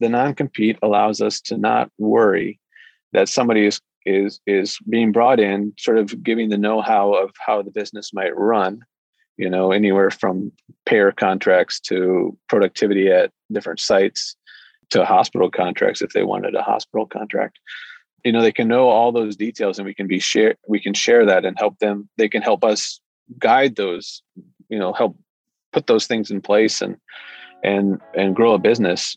the non-compete allows us to not worry that somebody is is is being brought in sort of giving the know-how of how the business might run you know anywhere from payer contracts to productivity at different sites to hospital contracts if they wanted a hospital contract. You know they can know all those details and we can be share we can share that and help them they can help us guide those you know help put those things in place and and and grow a business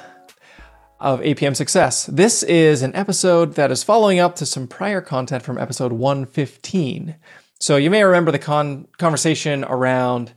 of APM Success. This is an episode that is following up to some prior content from episode 115. So you may remember the con- conversation around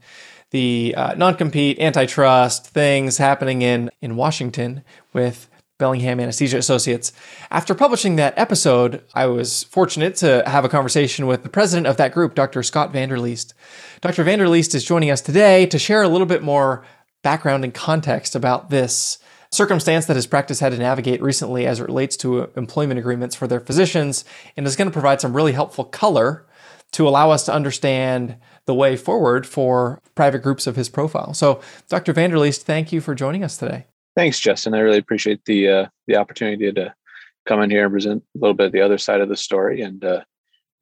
the uh, non-compete, antitrust things happening in in Washington with Bellingham Anesthesia Associates. After publishing that episode, I was fortunate to have a conversation with the president of that group, Dr. Scott Vanderleest. Dr. Vanderleest is joining us today to share a little bit more background and context about this circumstance that his practice had to navigate recently as it relates to employment agreements for their physicians, and is going to provide some really helpful color to allow us to understand the way forward for private groups of his profile. So, Dr. Vanderleest, thank you for joining us today. Thanks, Justin. I really appreciate the uh, the opportunity to come in here and present a little bit of the other side of the story, and uh,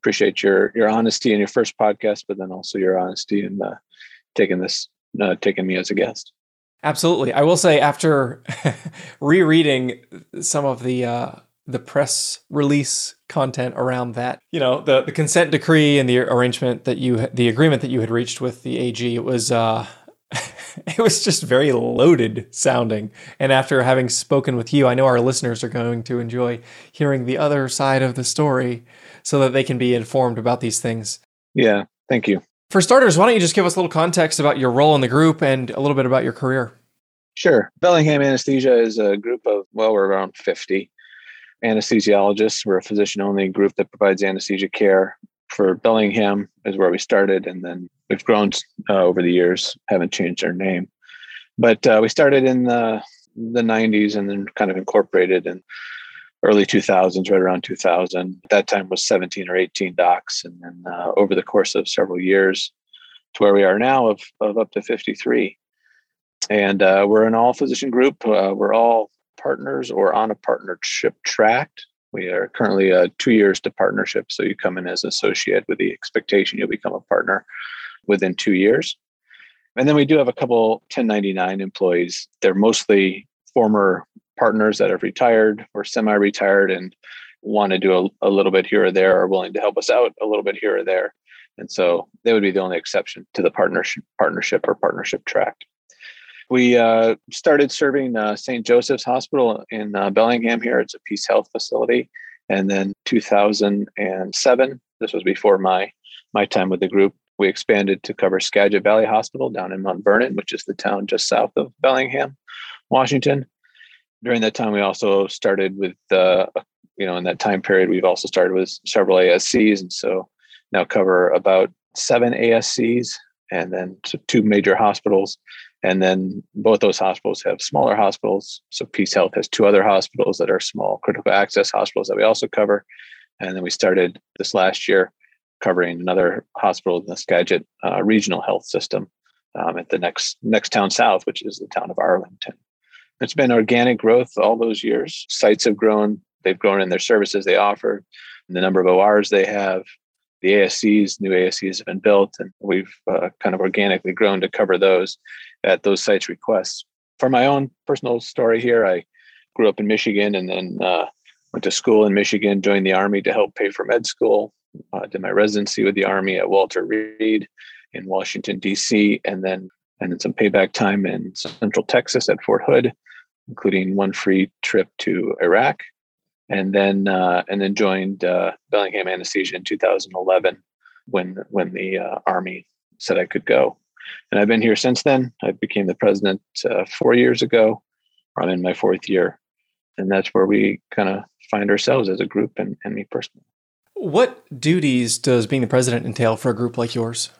appreciate your your honesty in your first podcast, but then also your honesty in uh, taking this uh, taking me as a guest. Absolutely. I will say after rereading some of the uh, the press release content around that, you know, the the consent decree and the arrangement that you the agreement that you had reached with the AG, it was uh it was just very loaded sounding. And after having spoken with you, I know our listeners are going to enjoy hearing the other side of the story so that they can be informed about these things. Yeah, thank you. For starters, why don't you just give us a little context about your role in the group and a little bit about your career? Sure. Bellingham Anesthesia is a group of, well, we're around 50 anesthesiologists. We're a physician only group that provides anesthesia care for Bellingham, is where we started. And then we've grown uh, over the years, haven't changed our name. But uh, we started in the, the 90s and then kind of incorporated in early 2000s, right around 2000. At that time was 17 or 18 docs. And then uh, over the course of several years to where we are now of, of up to 53. And uh, we're an all physician group. Uh, we're all partners or on a partnership track. We are currently two years to partnership. So you come in as associate with the expectation you'll become a partner within two years. And then we do have a couple 1099 employees. They're mostly former partners that have retired or semi retired and want to do a, a, little bit here or there or willing to help us out a little bit here or there. And so they would be the only exception to the partnership, partnership or partnership track. We uh, started serving uh, St. Joseph's Hospital in uh, Bellingham here. It's a Peace Health facility. And then 2007, this was before my my time with the group, we expanded to cover Skagit Valley Hospital down in Mount Vernon, which is the town just south of Bellingham, Washington during that time, we also started with, uh, you know, in that time period, we've also started with several ASCs, and so now cover about seven ASCs and then two major hospitals. And then both those hospitals have smaller hospitals. So Peace Health has two other hospitals that are small critical access hospitals that we also cover. And then we started this last year covering another hospital in the Skagit uh, Regional Health System um, at the next next town south, which is the town of Arlington. It's been organic growth all those years. Sites have grown. They've grown in their services they offer, the number of ORs they have. The ASCs, new ASCs have been built, and we've uh, kind of organically grown to cover those at those sites' requests. For my own personal story here, I grew up in Michigan and then uh, went to school in Michigan, joined the Army to help pay for med school, uh, did my residency with the Army at Walter Reed in Washington, D.C., and then and then some payback time in Central Texas at Fort Hood including one free trip to Iraq, and then uh, and then joined uh, Bellingham Anesthesia in 2011 when when the uh, Army said I could go. and I've been here since then. I became the president uh, four years ago. I'm in my fourth year, and that's where we kind of find ourselves as a group and, and me personally. What duties does being the president entail for a group like yours?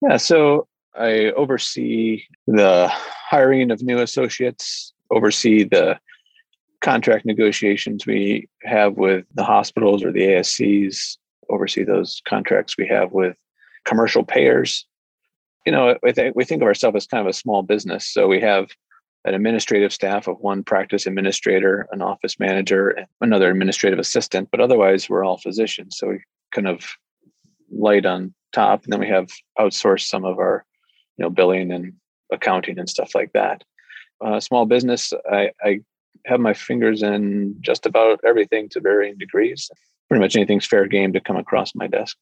Yeah, so I oversee the hiring of new associates, oversee the contract negotiations we have with the hospitals or the ASCs, oversee those contracts we have with commercial payers. You know, we think of ourselves as kind of a small business. So we have an administrative staff of one practice administrator, an office manager, and another administrative assistant. But otherwise, we're all physicians. So we kind of light on top, and then we have outsourced some of our, you know, billing and accounting and stuff like that. Uh, small business, I, I have my fingers in just about everything to varying degrees. Pretty much anything's fair game to come across my desk.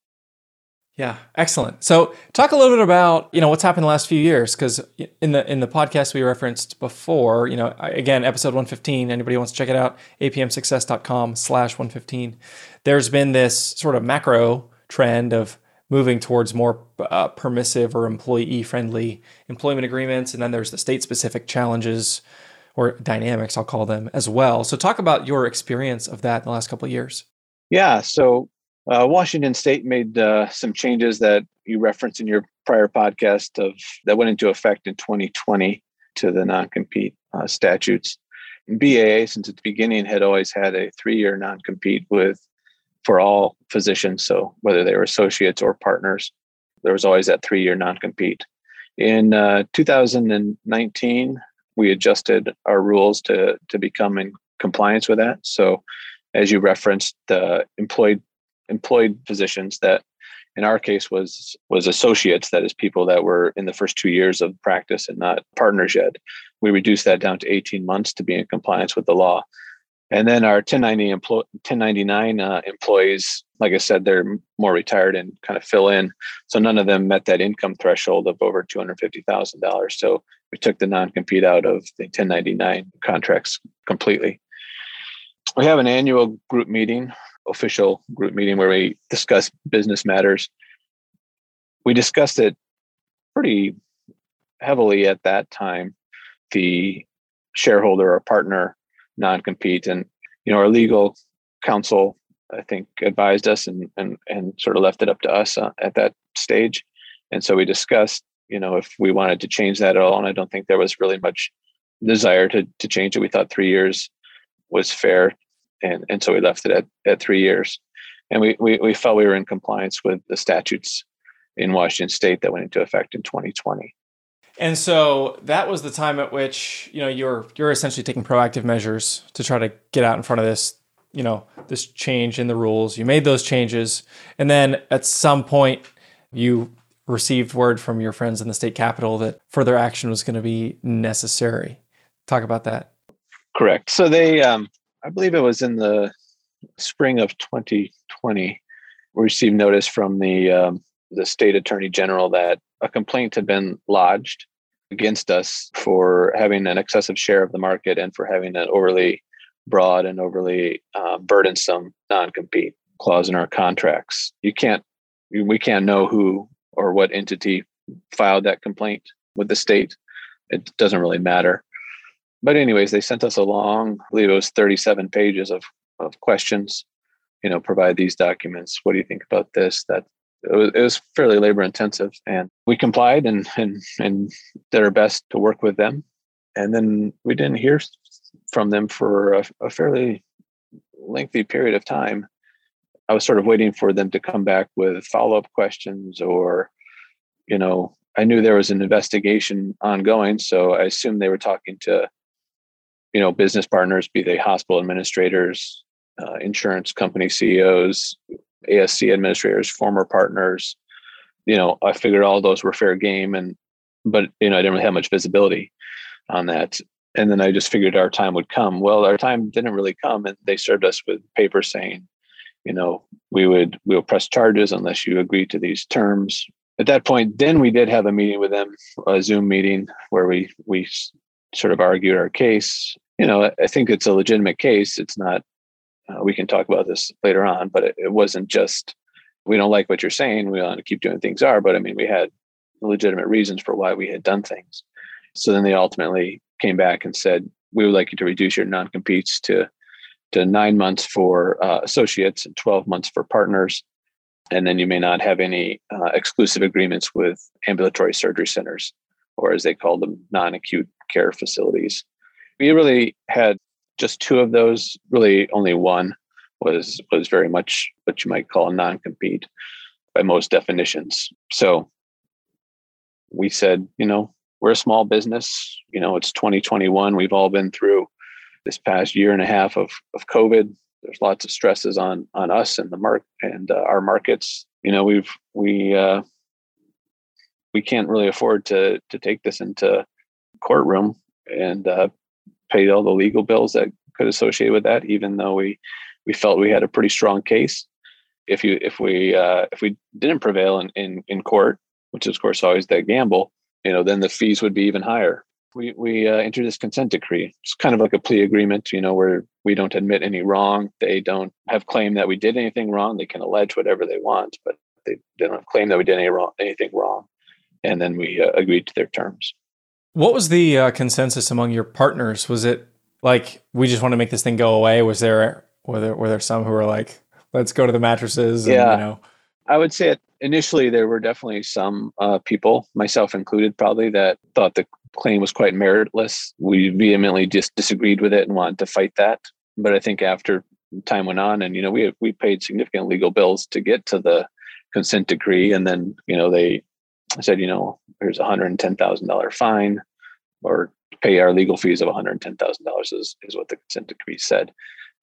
Yeah, excellent. So, talk a little bit about you know what's happened the last few years because in the in the podcast we referenced before, you know, again, episode one fifteen. Anybody wants to check it out? apmsuccess.com slash one fifteen. There's been this sort of macro trend of moving towards more uh, permissive or employee friendly employment agreements, and then there's the state specific challenges or dynamics, I'll call them as well. So, talk about your experience of that in the last couple of years. Yeah. So, uh, Washington State made uh, some changes that you referenced in your prior podcast of that went into effect in 2020 to the non-compete uh, statutes. And BAA, since its beginning, had always had a three-year non-compete with for all physicians. So whether they were associates or partners, there was always that three-year non-compete. In uh, 2019, we adjusted our rules to to become in compliance with that. So, as you referenced, the employed employed physicians that in our case was was associates that is people that were in the first two years of practice and not partners yet we reduced that down to 18 months to be in compliance with the law and then our 1090 employ, 1099 uh, employees like i said they're more retired and kind of fill in. So none of them met that income threshold of over $250000 so we took the non-compete out of the 1099 contracts completely. We have an annual group meeting official group meeting where we discuss business matters. We discussed it pretty heavily at that time, the shareholder or partner non-compete. And, you know, our legal counsel, I think, advised us and, and, and sort of left it up to us uh, at that stage. And so we discussed, you know, if we wanted to change that at all. And I don't think there was really much desire to, to change it. We thought three years was fair and and so we left it at, at three years and we, we we felt we were in compliance with the statutes in washington state that went into effect in 2020 and so that was the time at which you know you're you're essentially taking proactive measures to try to get out in front of this you know this change in the rules. You made those changes. And then at some point you received word from your friends in the state capitol that further action was going to be necessary. Talk about that. Correct. So they um, I believe it was in the spring of 2020, we received notice from the um, the state attorney general that a complaint had been lodged against us for having an excessive share of the market and for having an overly broad and overly uh, burdensome non-compete clause in our contracts. You can't, we can't know who or what entity filed that complaint with the state. It doesn't really matter but anyways, they sent us a long, I believe it was 37 pages of, of questions, you know, provide these documents. What do you think about this? That it was, it was fairly labor intensive and we complied and, and, and did our best to work with them. And then we didn't hear from them for a, a fairly lengthy period of time. I was sort of waiting for them to come back with follow up questions or, you know, I knew there was an investigation ongoing, so I assumed they were talking to you know business partners be they hospital administrators uh, insurance company ceos asc administrators former partners you know i figured all those were fair game and but you know i didn't really have much visibility on that and then i just figured our time would come well our time didn't really come and they served us with paper saying you know we would we'll press charges unless you agree to these terms at that point then we did have a meeting with them a zoom meeting where we we sort of argued our case. You know, I think it's a legitimate case. It's not. Uh, we can talk about this later on, but it, it, wasn't just we don't like what you're saying. We want to keep doing things are, but I mean, we had legitimate reasons for why we had done things. So then they ultimately came back and said, we would like you to reduce your non-competes to to nine months for uh, associates and 12 months for partners. And then you may not have any uh, exclusive agreements with ambulatory surgery centers, or as they call them, non acute care facilities. We really had just two of those, really only one was was very much what you might call a non-compete by most definitions. So we said, you know, we're a small business. You know, it's 2021. We've all been through this past year and a half of, of COVID. There's lots of stresses on on us and the mark and uh, our markets. You know, we've we uh, we can't really afford to to take this into courtroom and uh, pay all the legal bills that could associate with that. Even though we we felt we had a pretty strong case. If you if we uh, if we didn't prevail in, in in court, which is of course always that gamble, you know, then the fees would be even higher we we uh, entered this consent decree. It's kind of like a plea agreement, you know, where we don't admit any wrong. They don't have claim that we did anything wrong. They can allege whatever they want, but they, they don't claim that we did any wrong, anything wrong. And then we uh, agreed to their terms. What was the uh, consensus among your partners? Was it like we just want to make this thing go away? Was there were there were there some who were like, let's go to the mattresses? And, yeah, you know? I would say initially there were definitely some uh, people, myself included, probably that thought the claim was quite meritless. We vehemently just disagreed with it and wanted to fight that. But I think after time went on, and you know, we we paid significant legal bills to get to the consent decree, and then you know they said, you know, here's a hundred and ten thousand dollar fine, or pay our legal fees of one hundred and ten thousand dollars is is what the consent decree said.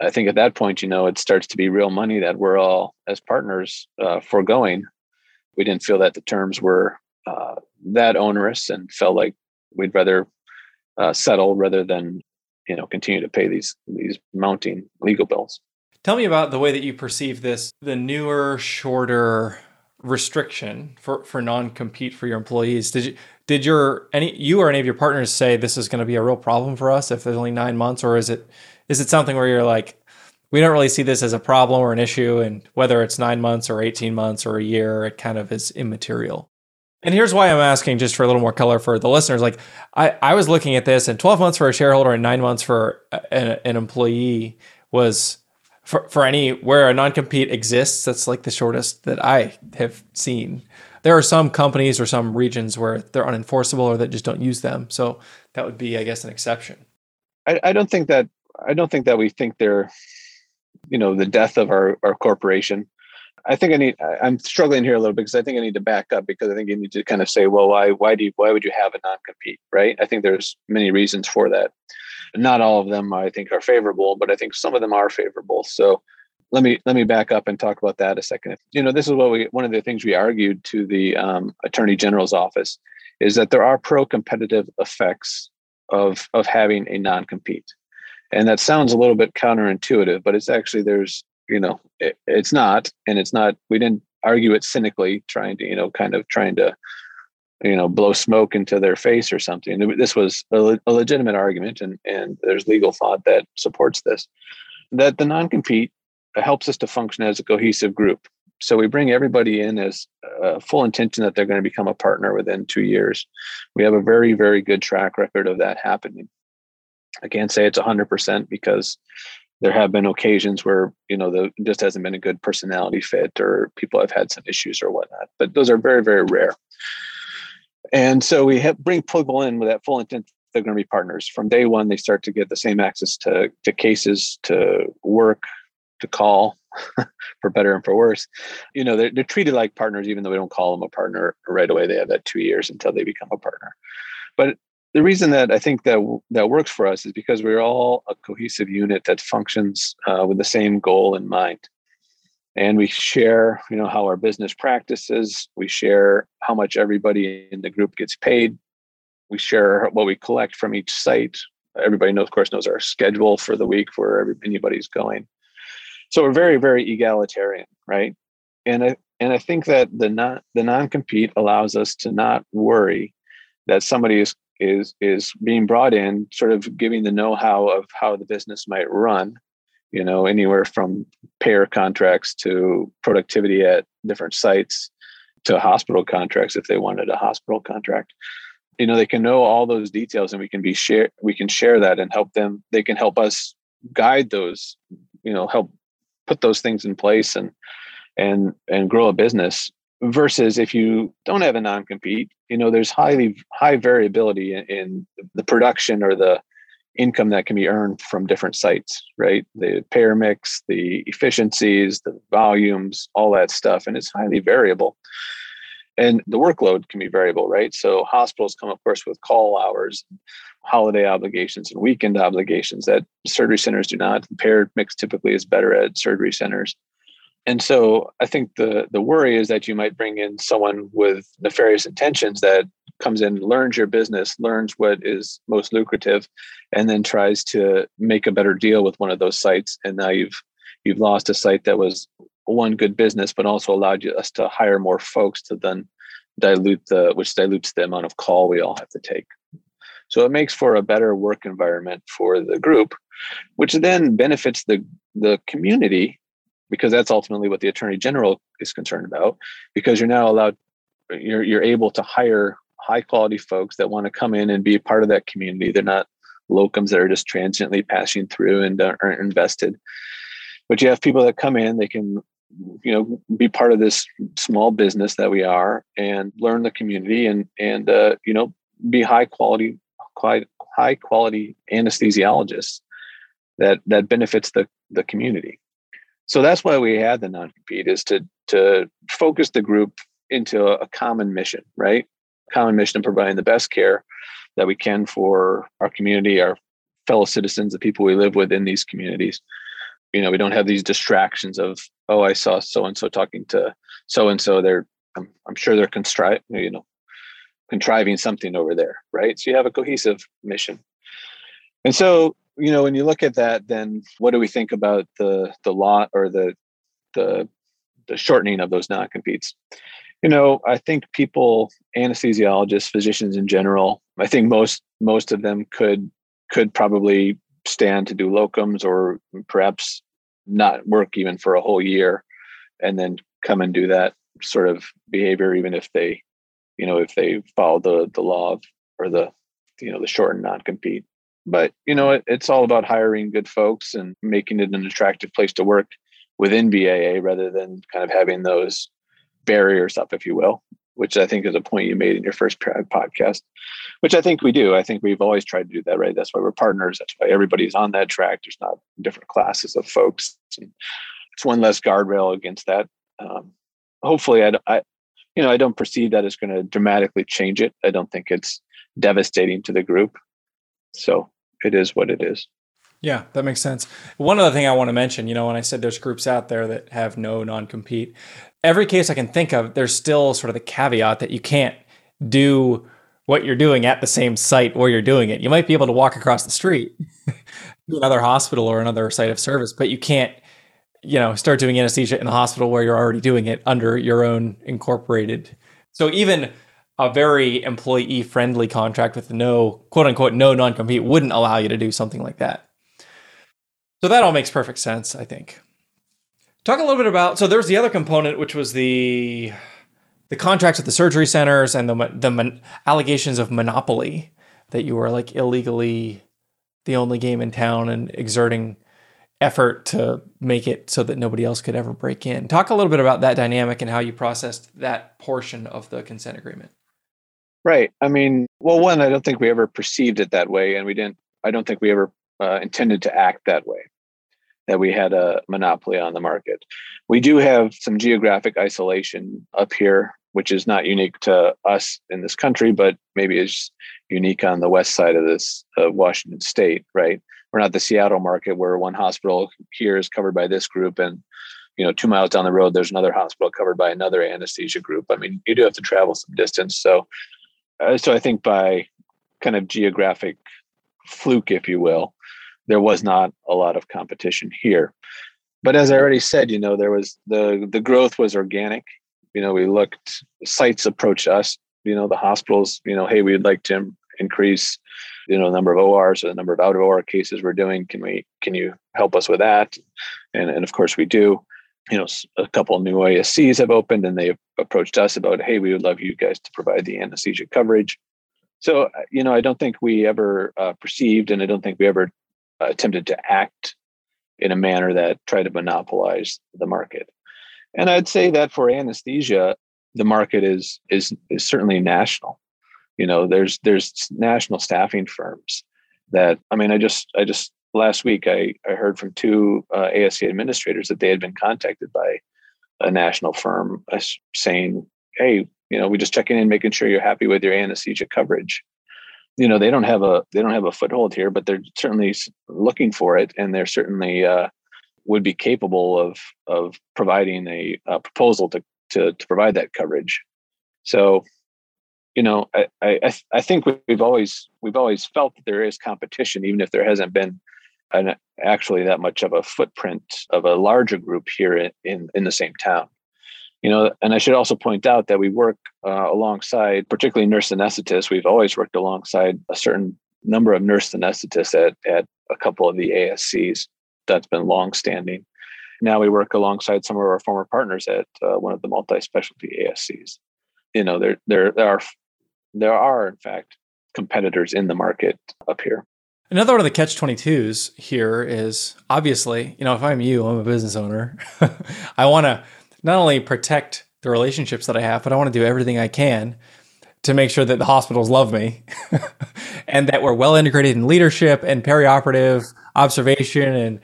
I think at that point, you know, it starts to be real money that we're all as partners uh, foregoing. We didn't feel that the terms were uh, that onerous and felt like we'd rather uh, settle rather than you know continue to pay these these mounting legal bills. Tell me about the way that you perceive this, the newer, shorter restriction for for non-compete for your employees. Did you did your any you or any of your partners say this is going to be a real problem for us if there's only 9 months or is it is it something where you're like we don't really see this as a problem or an issue and whether it's 9 months or 18 months or a year it kind of is immaterial. And here's why I'm asking, just for a little more color for the listeners. Like, I, I was looking at this, and 12 months for a shareholder and nine months for an, an employee was for, for any where a non compete exists. That's like the shortest that I have seen. There are some companies or some regions where they're unenforceable or that just don't use them. So that would be, I guess, an exception. I, I don't think that I don't think that we think they're, you know, the death of our, our corporation. I think I need. I'm struggling here a little bit because I think I need to back up because I think you need to kind of say, well, why, why do you, why would you have a non-compete, right? I think there's many reasons for that. Not all of them I think are favorable, but I think some of them are favorable. So let me let me back up and talk about that a second. You know, this is what we one of the things we argued to the um, Attorney General's office is that there are pro-competitive effects of of having a non-compete, and that sounds a little bit counterintuitive, but it's actually there's you know it, it's not and it's not we didn't argue it cynically trying to you know kind of trying to you know blow smoke into their face or something. This was a, a legitimate argument and and there's legal thought that supports this that the non-compete helps us to function as a cohesive group. So we bring everybody in as uh, full intention that they're going to become a partner within two years. We have a very very good track record of that happening. I can't say it's 100% because there have been occasions where you know the just hasn't been a good personality fit or people have had some issues or whatnot but those are very very rare and so we have, bring people in with that full intent they're going to be partners. From day one they start to get the same access to to cases to work to call for better and for worse. You know they're, they're treated like partners even though we don't call them a partner right away. They have that two years until they become a partner. But the reason that I think that that works for us is because we're all a cohesive unit that functions uh, with the same goal in mind, and we share, you know, how our business practices. We share how much everybody in the group gets paid. We share what we collect from each site. Everybody knows, of course, knows our schedule for the week where anybody's going. So we're very, very egalitarian, right? And I and I think that the non the non compete allows us to not worry that somebody is is is being brought in sort of giving the know-how of how the business might run you know anywhere from payer contracts to productivity at different sites to hospital contracts if they wanted a hospital contract. You know they can know all those details and we can be share we can share that and help them. They can help us guide those you know help put those things in place and and and grow a business versus if you don't have a non-compete you know there's highly high variability in, in the production or the income that can be earned from different sites right? The payer mix the efficiencies the volumes all that stuff and it's highly variable. And the workload can be variable right? So hospitals come of course with call hours holiday obligations and weekend obligations that surgery centers do not. The payer mix typically is better at surgery centers. And so i think the the worry is that you might bring in someone with nefarious intentions that comes in learns your business learns what is most lucrative and then tries to make a better deal with one of those sites and now you've you've lost a site that was one good business, but also allowed you, us to hire more folks to then dilute the, which dilutes the amount of call we all have to take. So it makes for a better work environment for the group, which then benefits the the community because that's ultimately what the attorney general is concerned about. Because you're now allowed, you're you're able to hire high quality folks that want to come in and be a part of that community. They're not locums that are just transiently passing through and aren't invested. But you have people that come in, they can you know be part of this small business that we are and learn the community and and uh, you know be high quality quite high quality anesthesiologists that that benefits the the community so that's why we had the non-compete is to to focus the group into a common mission right common mission of providing the best care that we can for our community our fellow citizens the people we live with in these communities. You know we don't have these distractions of oh i saw so and so talking to so and so they're I'm, I'm sure they're constri- you know contriving something over there right? So you have a cohesive mission. And so you know when you look at that then what do we think about the the law or the the the shortening of those non-competes you know i think people anesthesiologists physicians in general i think most most of them could could probably stand to do locums or perhaps not work even for a whole year and then come and do that sort of behavior even if they you know if they follow the the law of, or the you know the short and non-compete. But you know it, it's all about hiring good folks and making it an attractive place to work within BAA rather than kind of having those barriers up if you will which I think is a point you made in your first podcast, which I think we do. I think we've always tried to do that, right? That's why we're partners. That's why everybody's on that track. There's not different classes of folks. And it's one less guardrail against that. Um, hopefully, I, I, you know, I don't perceive that it's going to dramatically change it. I don't think it's devastating to the group. So it is what it is. Yeah, that makes sense. One other thing I want to mention, you know, when I said there's groups out there that have no non compete, every case I can think of, there's still sort of the caveat that you can't do what you're doing at the same site where you're doing it. You might be able to walk across the street to another hospital or another site of service, but you can't, you know, start doing anesthesia in the hospital where you're already doing it under your own incorporated. So even a very employee friendly contract with no quote unquote no non compete wouldn't allow you to do something like that. So that all makes perfect sense, I think. Talk a little bit about so there's the other component, which was the the contracts with the surgery centers and the the mon, allegations of monopoly that you were like illegally the only game in town and exerting effort to make it so that nobody else could ever break in. Talk a little bit about that dynamic and how you processed that portion of the consent agreement. Right. I mean, well, one, I don't think we ever perceived it that way, and we didn't. I don't think we ever uh, intended to act that way that we had a monopoly on the market. We do have some geographic isolation up here, which is not unique to us in this country, but maybe is unique on the west side of this of Washington State. Right, we're not the Seattle market where one hospital here is covered by this group, and you know, two miles down the road there's another hospital covered by another anesthesia group. I mean, you do have to travel some distance, so uh, so I think by kind of geographic fluke, if you will, there was not a lot of competition here. But as I already said, you know, there was the the growth was organic. You know, we looked sites approached us. You know, the hospitals. You know, hey, we'd like to increase, you know, the number of ORs or the number of out of OR cases we're doing. Can we? Can you help us with that? And and of course we do. you know, a couple new ASCs have opened and they approached us about, hey, we would love you guys to provide the anesthesia coverage. So, uh, you know, I don't think we ever uh, perceived and I don't think we ever uh, attempted to act in a manner that tried to monopolize the market. And I'd say that for anesthesia, the market is is is certainly national. You know, there's there's national staffing firms that I mean, I just I just last week I, I heard from two uh, ASC administrators that they had been contacted by a national firm uh, saying, "Hey, you know, we just checking in, making sure you're happy with your anesthesia coverage." You know, they don't have a they don't have a foothold here, but they're certainly looking for it, and they're certainly uh, would be capable of of providing a, a proposal to, to to provide that coverage. So you know, I, I, I think we've always we've always felt that there is competition, even if there hasn't been an, actually that much of a footprint of a larger group here in, in, in the same town. You know, and I should also point out that we work uh, alongside, particularly nurse anesthetists. We've always worked alongside a certain number of nurse anesthetists at, at a couple of the ASCs. That's been longstanding. Now we work alongside some of our former partners at uh, one of the multi-specialty ASCs. You know, there there there are there are, in fact, competitors in the market up here. Another one of the catch 22s here is obviously, you know, if I'm you, I'm a business owner. I want to not only protect the relationships that I have, but I want to do everything I can to make sure that the hospitals love me and that we're well integrated in leadership and perioperative observation and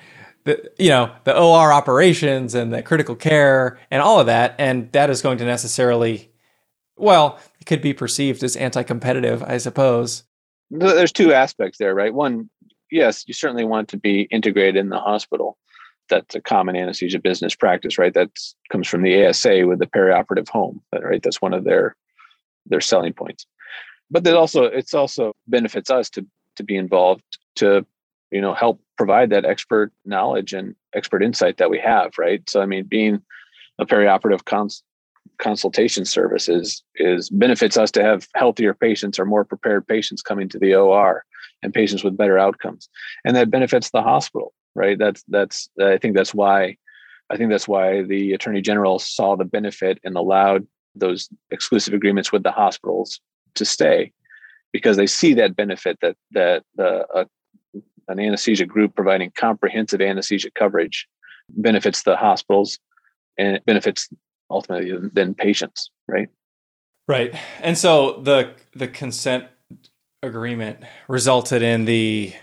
the, you know the OR operations and the critical care and all of that and that is going to necessarily well it could be perceived as anti-competitive, I suppose. There's two aspects there, right? One, yes, you certainly want to be integrated in the hospital. That's a common anesthesia business practice, right? That comes from the ASA with the perioperative home, right? That's one of their their selling points. But that also it's also benefits us to to be involved to you know help provide that expert knowledge and expert insight that we have, right? So I mean, being a perioperative cons- consultation services is benefits us to have healthier patients or more prepared patients coming to the OR and patients with better outcomes. And that benefits the hospital, right? That's that's I think that's why I think that's why the attorney general saw the benefit and allowed those exclusive agreements with the hospitals to stay because they see that benefit that that the uh, an anesthesia group providing comprehensive anesthesia coverage benefits the hospitals and it benefits ultimately than patients, right? Right. And so the the consent agreement resulted in the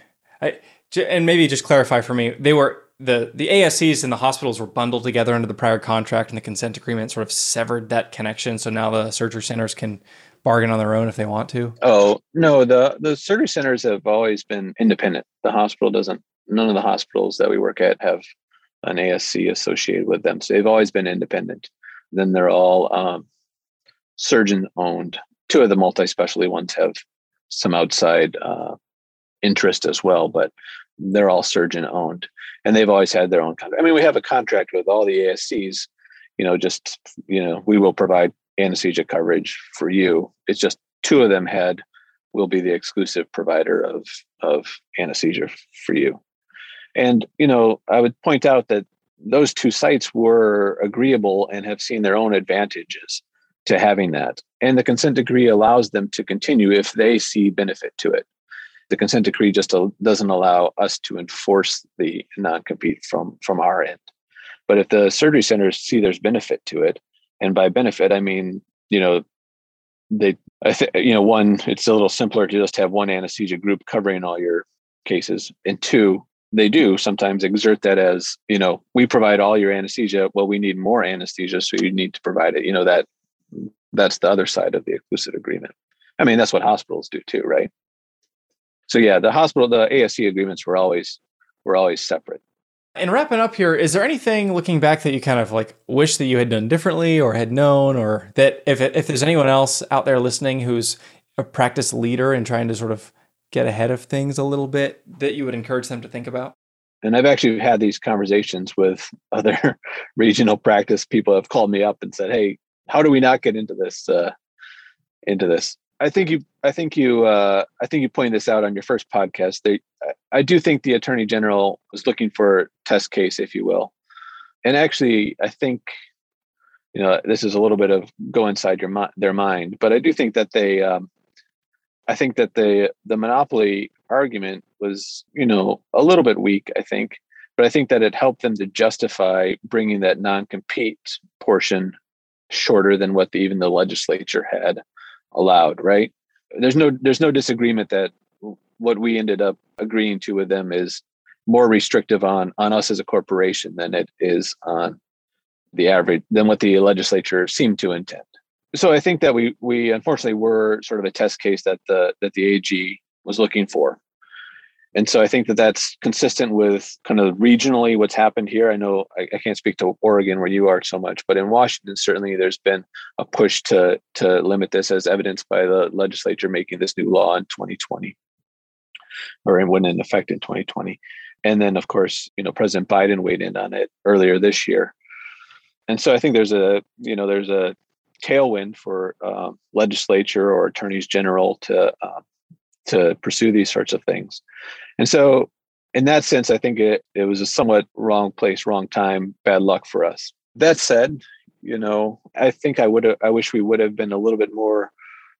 I, and maybe just clarify for me, they were the the ASCs and the hospitals were bundled together under the prior contract and the consent agreement sort of severed that connection so now the surgery centers can bargain on their own if they want to. Oh, no, the the surgery centers have always been independent. The hospital doesn't none of the hospitals that we work at have an ASC associated with them. So they've always been independent then they're all um, surgeon owned. Two of the multi specialty ones have some outside uh, interest as well, but they're all surgeon owned, and they've always had their own contract. I mean, we have a contract with all the ASCs. You know, just you know, we will provide anesthesia coverage for you. It's just two of them had will be the exclusive provider of of anesthesia for you. And you know, I would point out that those two sites were agreeable and have seen their own advantages to having that. And the consent decree allows them to continue if they see benefit to it. The consent decree just doesn't allow us to enforce the non compete from, from our end. But if the surgery centers see there's benefit to it, and by benefit, I mean, you know, they, I think, you know, one, it's a little simpler to just have one anesthesia group covering all your cases. And two, they do sometimes exert that as you know we provide all your anesthesia well we need more anesthesia so you need to provide it you know that that's the other side of the exclusive agreement i mean that's what hospitals do too right so yeah the hospital the asc agreements were always were always separate and wrapping up here is there anything looking back that you kind of like wish that you had done differently or had known or that if, if there's anyone else out there listening who's a practice leader and trying to sort of get ahead of things a little bit that you would encourage them to think about? And I've actually had these conversations with other regional practice people have called me up and said, "Hey, how do we not get into this uh, into this?" I think you I think you uh, I think you pointed this out on your first podcast. They I do think the attorney general was looking for test case, if you will, and actually, I think you know this is a little bit of go inside your their mind, but I do think that they, um, I think that the the monopoly argument was you know a little bit weak. I think, but I think that it helped them to justify bringing that non compete portion shorter than what the, even the legislature had allowed. Right? There's no there's no disagreement that what we ended up agreeing to with them is more restrictive on on us as a corporation than it is on the average than what the legislature seemed to intend. So I think that we we unfortunately were sort of a test case that the that the AG was looking for. And so I think that that's consistent with kind of regionally what's happened here. I know I, I, can't speak to Oregon where you are so much, but in Washington, certainly there's been a push to to limit this as evidenced by the legislature making this new law in 2020 or it went in effect in 2020. And then, of course, you know, President Biden weighed in on it earlier this year. And so I think there's a, you know, there's a tailwind for um, legislature or attorneys general to uh, to pursue these sorts of things. And so, in that sense, I think it it was a somewhat wrong place, wrong time, bad luck for us. That said, you know, I think I would I wish we would have been a little bit more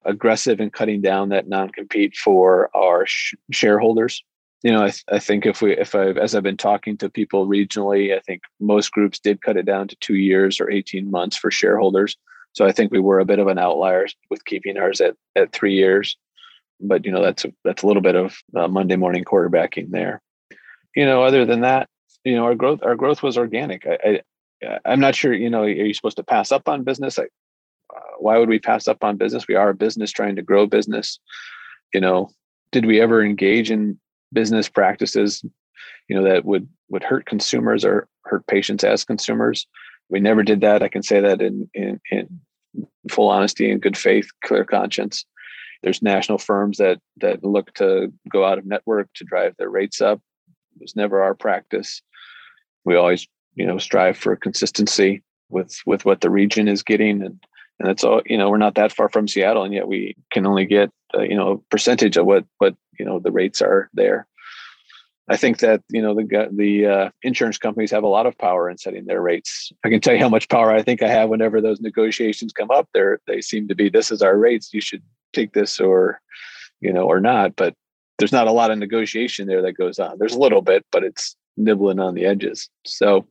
aggressive in cutting down that non-compete for our sh- shareholders you know I, th- I think if we if i as i've been talking to people regionally i think most groups did cut it down to two years or 18 months for shareholders so i think we were a bit of an outlier with keeping ours at at three years but you know that's a, that's a little bit of uh, monday morning quarterbacking there you know other than that you know our growth our growth was organic i, I i'm not sure you know are you supposed to pass up on business I, uh, why would we pass up on business? We are a business trying to grow business. You know, did we ever engage in business practices, you know, that would would hurt consumers or hurt patients as consumers? We never did that. I can say that in in, in full honesty and good faith, clear conscience. There's national firms that that look to go out of network to drive their rates up. It was never our practice. We always, you know, strive for consistency with with what the region is getting and and that's all you know we're not that far from seattle and yet we can only get uh, you know a percentage of what what you know the rates are there i think that you know the the uh, insurance companies have a lot of power in setting their rates. I can tell you how much power i think i have whenever those negotiations come up. There they seem to be this is our rates. You should take this or you know or not. But there's not a lot of negotiation there that goes on. There's a little bit but it's nibbling on the edges. So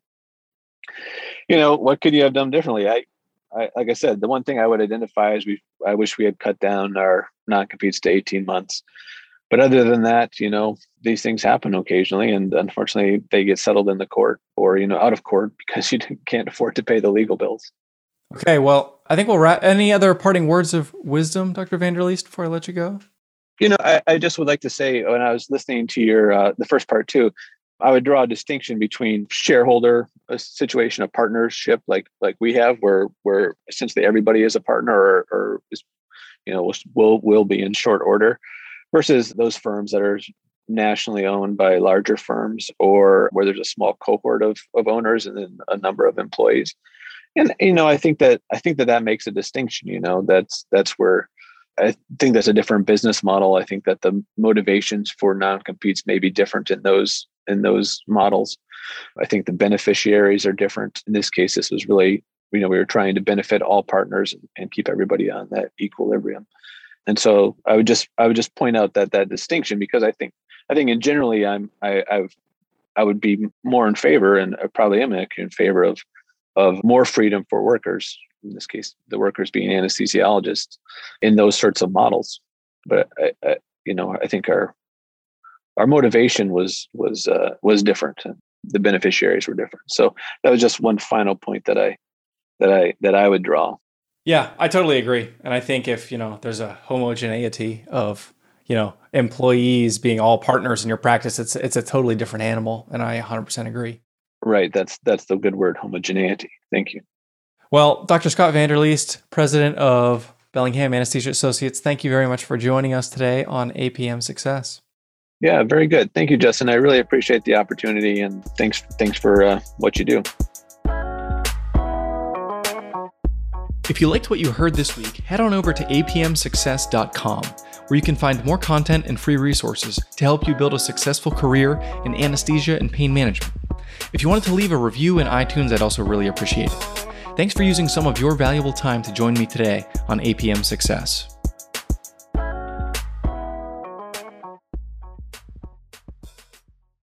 you know what could you have done differently? I I, like I said, the one thing I would identify is we I wish we had cut down our non-competes to 18 months. But other than that, you know, these things happen occasionally, and unfortunately, they get settled in the court or you know out of court because you can't afford to pay the legal bills. Okay, well, I think we'll wrap. Any other parting words of wisdom, Dr. Vanderleest, before I let you go? You know, I, I just would like to say when I was listening to your uh, the first part too, I would draw a distinction between shareholder a situation of partnership like like we have where where essentially everybody is a partner or, or is you know will will be in short order versus those firms that are nationally owned by larger firms or where there's a small cohort of, of owners and then a number of employees and you know i think that i think that that makes a distinction you know that's that's where i think that's a different business model i think that the motivations for non-competes may be different in those in those models. I think the beneficiaries are different. In this case, this was really, you know, we were trying to benefit all partners and keep everybody on that equilibrium. And so I would just I would just point out that that distinction because I think I think in generally I'm I I've, I would be more in favor and I probably am in favor of of more freedom for workers in this case the workers being anesthesiologists in those sorts of models but I, I, you know i think our our motivation was was uh, was different. The beneficiaries were different. So that was just one final point that I that I that I would draw. Yeah, I totally agree. And I think if, you know, there's a homogeneity of, you know, employees being all partners in your practice, it's it's a totally different animal. And I 100% agree. Right. That's that's the good word, homogeneity. Thank you. Well, Dr. Scott Vanderleest, president of Bellingham Anesthesia Associates, thank you very much for joining us today on APM Success. Yeah, very good. Thank you, Justin. I really appreciate the opportunity, and thanks thanks for uh, what you do. If you liked what you heard this week, head on over to apmsuccess.com, where you can find more content and free resources to help you build a successful career in anesthesia and pain management. If you wanted to leave a review in iTunes, I'd also really appreciate it. Thanks for using some of your valuable time to join me today on APM Success.